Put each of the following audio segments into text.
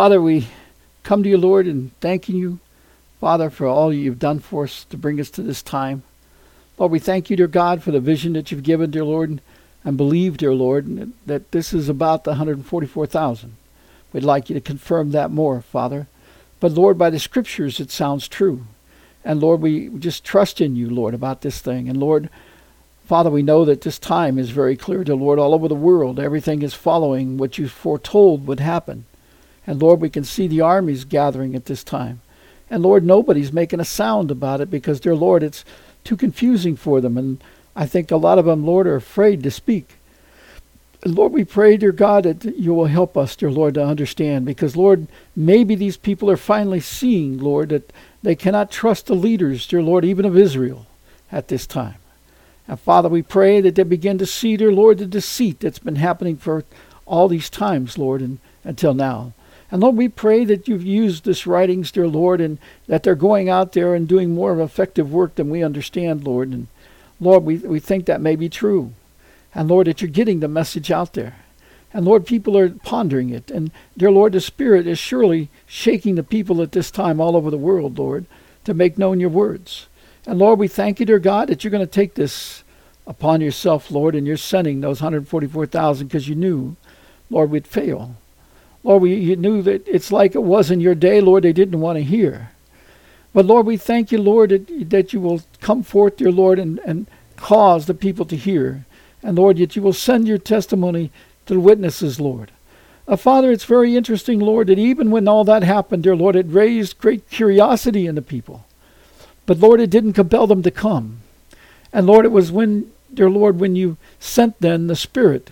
Father, we come to you, Lord, and thanking you, Father, for all you've done for us to bring us to this time. Lord, we thank you, dear God, for the vision that you've given, dear Lord, and believe, dear Lord, that this is about the 144,000. We'd like you to confirm that more, Father. But Lord, by the scriptures, it sounds true. And Lord, we just trust in you, Lord, about this thing. And Lord, Father, we know that this time is very clear to Lord all over the world. Everything is following what you foretold would happen. And Lord, we can see the armies gathering at this time. And Lord, nobody's making a sound about it because, dear Lord, it's too confusing for them. And I think a lot of them, Lord, are afraid to speak. Lord, we pray, dear God, that you will help us, dear Lord, to understand. Because, Lord, maybe these people are finally seeing, Lord, that they cannot trust the leaders, dear Lord, even of Israel at this time. And Father, we pray that they begin to see, dear Lord, the deceit that's been happening for all these times, Lord, and until now. And Lord, we pray that you've used this writings, dear Lord, and that they're going out there and doing more of effective work than we understand, Lord. And Lord, we, we think that may be true. And Lord, that you're getting the message out there. And Lord, people are pondering it. And dear Lord, the Spirit is surely shaking the people at this time all over the world, Lord, to make known your words. And Lord, we thank you, dear God, that you're going to take this upon yourself, Lord, and you're sending those 144,000 because you knew, Lord, we'd fail. Lord, we, you knew that it's like it was in your day, Lord, they didn't want to hear. But Lord, we thank you, Lord, that, that you will come forth, dear Lord, and, and cause the people to hear. And Lord, that you will send your testimony to the witnesses, Lord. Uh, Father, it's very interesting, Lord, that even when all that happened, dear Lord, it raised great curiosity in the people. But Lord, it didn't compel them to come. And Lord, it was when, dear Lord, when you sent then the Spirit,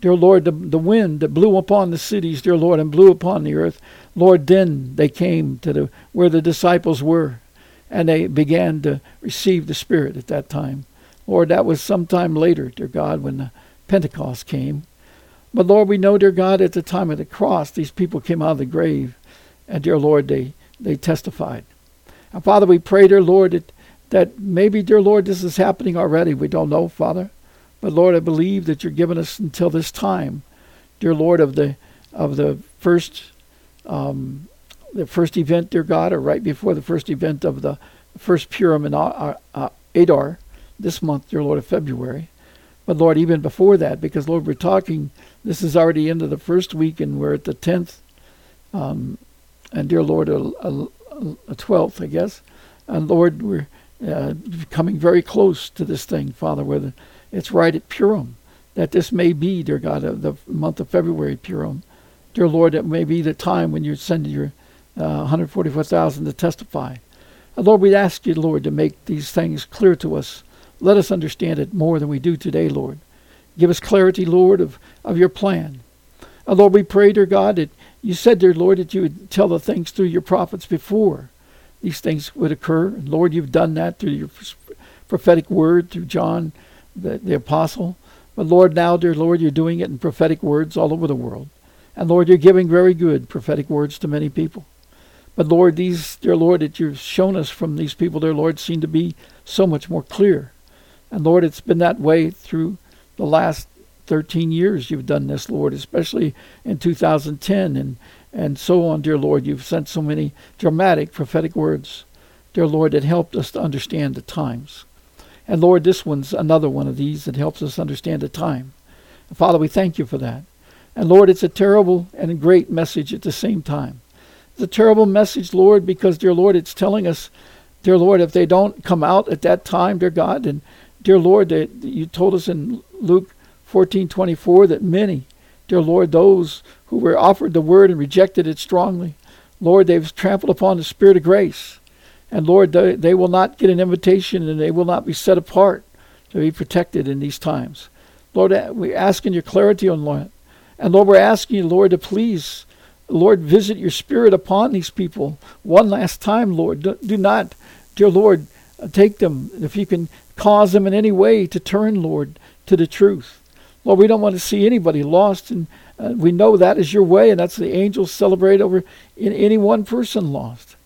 dear Lord, the, the wind that blew upon the cities, dear Lord, and blew upon the earth, Lord, then they came to the where the disciples were, and they began to receive the Spirit at that time. Lord, that was sometime later, dear God, when the Pentecost came. But Lord, we know, dear God, at the time of the cross, these people came out of the grave, and dear Lord, they, they testified. And Father, we pray, dear Lord, that, that maybe, dear Lord, this is happening already. We don't know, Father. But Lord, I believe that you're giving us until this time, dear Lord, of the of the first um, the first event, dear God, or right before the first event of the first Purim in uh, uh, Adar this month, dear Lord, of February. But Lord, even before that, because Lord, we're talking, this is already into the first week and we're at the 10th. Um, and dear Lord, a, 12th, I guess. And Lord, we're uh, coming very close to this thing, Father, where it's right at Purim, that this may be, dear God, uh, the month of February, Purim. Dear Lord, it may be the time when you send your uh, 144,000 to testify. And Lord, we ask you, Lord, to make these things clear to us. Let us understand it more than we do today, Lord. Give us clarity, Lord, of, of your plan. And Lord, we pray, dear God, that you said, dear Lord, that you would tell the things through your prophets before these things would occur. And Lord, you've done that through your prophetic word, through John, the, the apostle. But Lord, now, dear Lord, you're doing it in prophetic words all over the world. And Lord, you're giving very good prophetic words to many people. But Lord, these, dear Lord, that you've shown us from these people, dear Lord, seem to be so much more clear. And Lord, it's been that way through the last 13 years you've done this, Lord, especially in 2010 and, and so on, dear Lord. You've sent so many dramatic prophetic words, dear Lord, that helped us to understand the times. And Lord, this one's another one of these that helps us understand the time. Father, we thank you for that. And Lord, it's a terrible and a great message at the same time. It's a terrible message, Lord, because, dear Lord, it's telling us, dear Lord, if they don't come out at that time, dear God, and dear Lord, that you told us in Luke 14:24 that many, dear Lord, those who were offered the word and rejected it strongly, Lord, they've trampled upon the spirit of grace. And Lord, they, they will not get an invitation and they will not be set apart to be protected in these times. Lord, we're asking your clarity on that. And Lord, we're asking you, Lord, to please, Lord, visit your spirit upon these people one last time, Lord. Do, do not, dear Lord, take them, if you can cause them in any way to turn, Lord, to the truth. Lord, we don't want to see anybody lost, and uh, we know that is your way, and that's the angels celebrate over in any one person lost.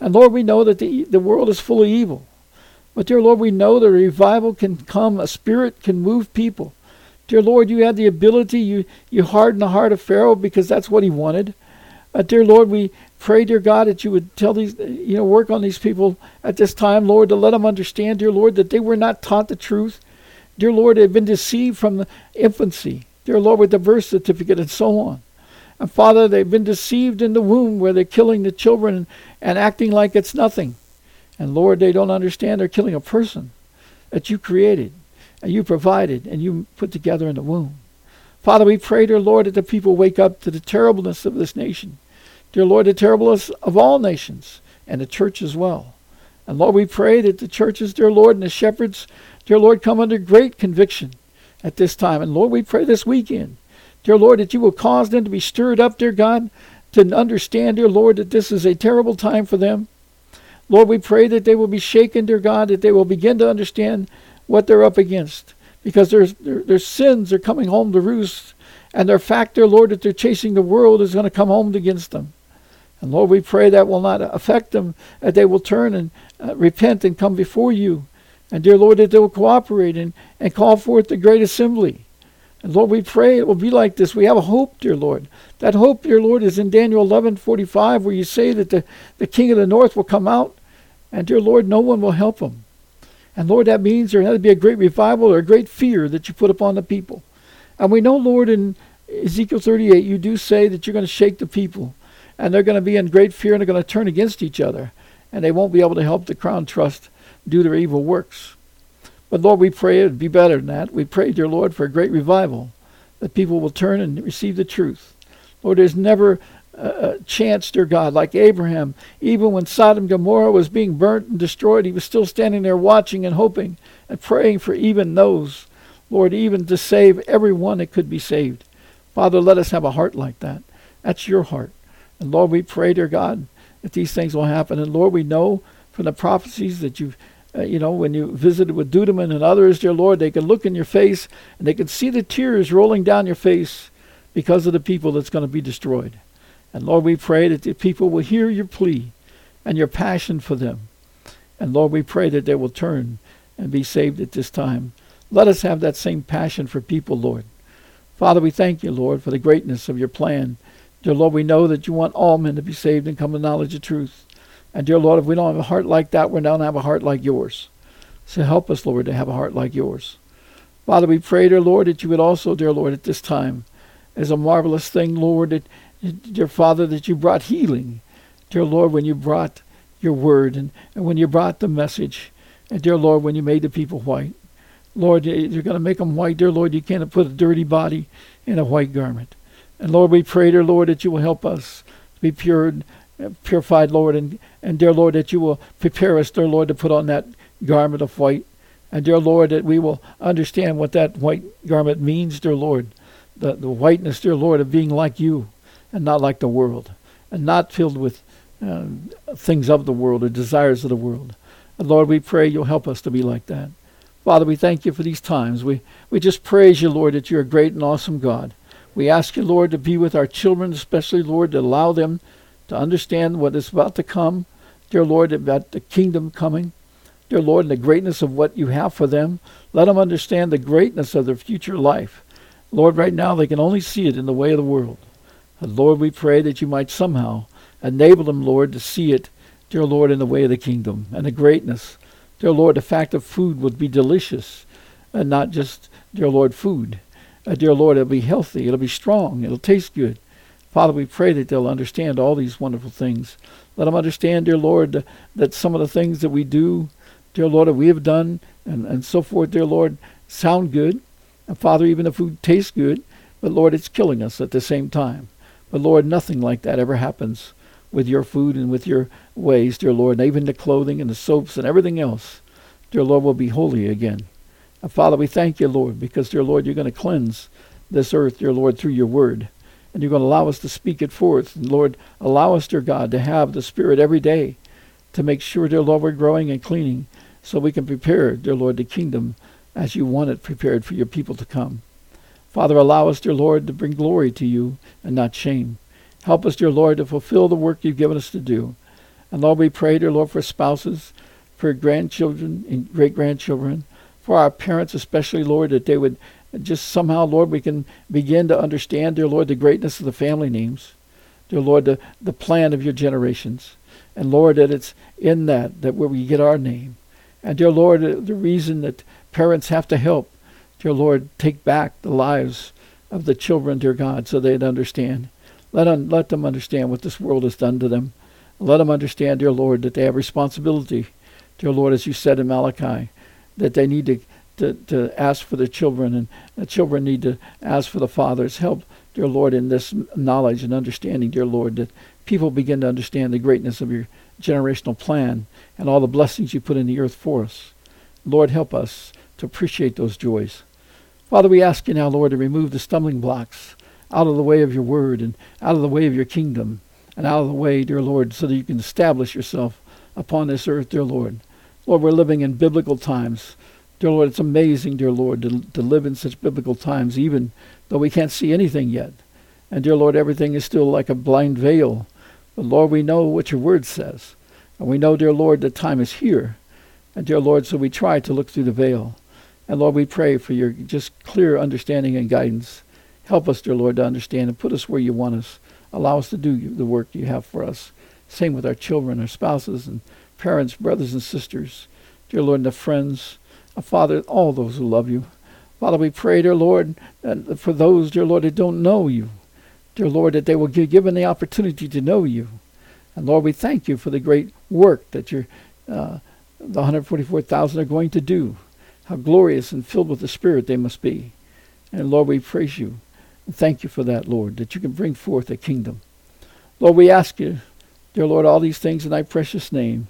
And Lord, we know that the, the world is full of evil. But dear Lord, we know that a revival can come, a spirit can move people. Dear Lord, you had the ability, you, you hardened the heart of Pharaoh because that's what he wanted. Uh, dear Lord, we pray, dear God, that you would tell these, you know, work on these people at this time, Lord, to let them understand, dear Lord, that they were not taught the truth. Dear Lord, they've been deceived from infancy. Dear Lord, with the birth certificate and so on. And Father, they've been deceived in the womb where they're killing the children and, acting like it's nothing. And Lord, they don't understand they're killing a person that you created and you provided and you put together in the womb. Father, we pray, dear Lord, that the people wake up to the terribleness of this nation Dear Lord, the terriblest of all nations, and the church as well. And Lord, we pray that the churches, dear Lord, and the shepherds, dear Lord, come under great conviction at this time. And Lord, we pray this weekend, dear Lord, that you will cause them to be stirred up, dear God, to understand, dear Lord, that this is a terrible time for them. Lord, we pray that they will be shaken, dear God, that they will begin to understand what they're up against. Because their, their, their sins are coming home to roost. And their fact, dear Lord, that they're chasing the world is going to come home against them. And Lord, we pray that will not affect them, that they will turn and uh, repent and come before you. And dear Lord, that they will cooperate and, and call forth the great assembly. And Lord, we pray it will be like this. We have a hope, dear Lord. That hope, dear Lord, is in Daniel 11 45, where you say that the, the king of the north will come out, and dear Lord, no one will help him. And Lord, that means there to be a great revival or a great fear that you put upon the people. And we know, Lord, in Ezekiel 38, you do say that you're going to shake the people and they're going to be in great fear and they're going to turn against each other and they won't be able to help the crown trust do their evil works. But Lord, we pray it would be better than that. We pray, dear Lord, for a great revival, that people will turn and receive the truth. Lord, there's never a chance, dear God, like Abraham. Even when Sodom and Gomorrah was being burnt and destroyed, he was still standing there watching and hoping and praying for even those, Lord, even to save everyone that could be saved. Father, let us have a heart like that. That's your heart. And Lord, we pray, dear God, that these things will happen. And Lord, we know from the prophecies that you've, uh, you know, when you visited with Duduman and others, dear Lord, they can look in your face and they can see the tears rolling down your face because of the people that's going to be destroyed. And Lord, we pray that the people will hear your plea and your passion for them. And Lord, we pray that they will turn and be saved at this time. Let us have that same passion for people, Lord. Father, we thank you, Lord, for the greatness of your plan Dear Lord, we know that you want all men to be saved and come to knowledge of truth. And dear Lord, if we don't have a heart like that, we don't have a heart like yours. So help us, Lord, to have a heart like yours. Father, we pray, dear Lord, that you would also, dear Lord, at this time, as a marvelous thing, Lord, that, dear Father, that you brought healing. Dear Lord, when you brought your word and, and when you brought the message. And dear Lord, when you made the people white. Lord, you're going to make them white. Dear Lord, you can't put a dirty body in a white garment. And Lord, we pray, dear Lord, that you will help us to be pure, purified, Lord, and, and dear Lord, that you will prepare us, dear Lord, to put on that garment of white. And dear Lord, that we will understand what that white garment means, dear Lord. The, the whiteness, dear Lord, of being like you and not like the world, and not filled with uh, things of the world or desires of the world. And Lord, we pray you'll help us to be like that. Father, we thank you for these times. We, we just praise you, Lord, that you're a great and awesome God. We ask you, Lord, to be with our children, especially, Lord, to allow them to understand what is about to come. Dear Lord, about the kingdom coming. Dear Lord, and the greatness of what you have for them. Let them understand the greatness of their future life. Lord, right now they can only see it in the way of the world. And Lord, we pray that you might somehow enable them, Lord, to see it, dear Lord, in the way of the kingdom and the greatness. Dear Lord, the fact of food would be delicious and not just, dear Lord, food. Uh, dear Lord, it'll be healthy, it'll be strong, it'll taste good. Father, we pray that they'll understand all these wonderful things. Let them understand, dear Lord, that some of the things that we do, dear Lord, that we have done and, and so forth, dear Lord, sound good. And Father, even the food tastes good, but Lord, it's killing us at the same time. But Lord, nothing like that ever happens with your food and with your ways, dear Lord, and even the clothing and the soaps and everything else, dear Lord, will be holy again. And Father, we thank you, Lord, because, dear Lord, you're going to cleanse this earth, dear Lord, through your word. And you're going to allow us to speak it forth. And Lord, allow us, dear God, to have the Spirit every day to make sure, dear Lord, we're growing and cleaning so we can prepare, dear Lord, the kingdom as you want it prepared for your people to come. Father, allow us, dear Lord, to bring glory to you and not shame. Help us, dear Lord, to fulfill the work you've given us to do. And Lord, we pray, dear Lord, for spouses, for grandchildren and great grandchildren for our parents, especially, Lord, that they would just somehow, Lord, we can begin to understand, dear Lord, the greatness of the family names. dear Lord, the, the plan of your generations. And Lord, that it's in that that where we get our name. And dear Lord, uh, the reason that parents have to help, dear Lord, take back the lives of the children, dear God, so they'd understand. Let, un, let them understand what this world has done to them. Let them understand, dear Lord, that they have responsibility, dear Lord, as you said in Malachi, that they need to, to, to ask for the children, and the children need to ask for the Father's help, dear Lord, in this knowledge and understanding, dear Lord, that people begin to understand the greatness of your generational plan and all the blessings you put in the earth for us. Lord, help us to appreciate those joys. Father, we ask you now, Lord, to remove the stumbling blocks out of the way of your word and out of the way of your kingdom and out of the way, dear Lord, so that you can establish yourself upon this earth, dear Lord. Lord, we're living in biblical times. Dear Lord, it's amazing, dear Lord, to, to live in such biblical times, even though we can't see anything yet. And dear Lord, everything is still like a blind veil. But Lord, we know what your word says. And we know, dear Lord, that time is here. And dear Lord, so we try to look through the veil. And Lord, we pray for your just clear understanding and guidance. Help us, dear Lord, to understand and put us where you want us. Allow us to do the work you have for us. Same with our children, our spouses, and parents, brothers and sisters. Dear Lord, and the friends, Father, all those who love you. Father, we pray, dear Lord, that for those, dear Lord, that don't know you, dear Lord, that they will be given the opportunity to know you. And Lord, we thank you for the great work that your uh, the 144,000 are going to do. How glorious and filled with the Spirit they must be. And Lord, we praise you and thank you for that, Lord, that you can bring forth a kingdom. Lord, we ask you, dear Lord, all these things in thy precious name,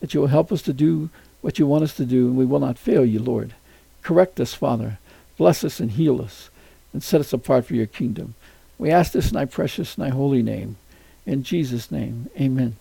that you will help us to do what you want us to do, and we will not fail you, Lord. Correct us, Father. Bless us and heal us, and set us apart for your kingdom. We ask this in thy precious and thy holy name. In Jesus' name, amen.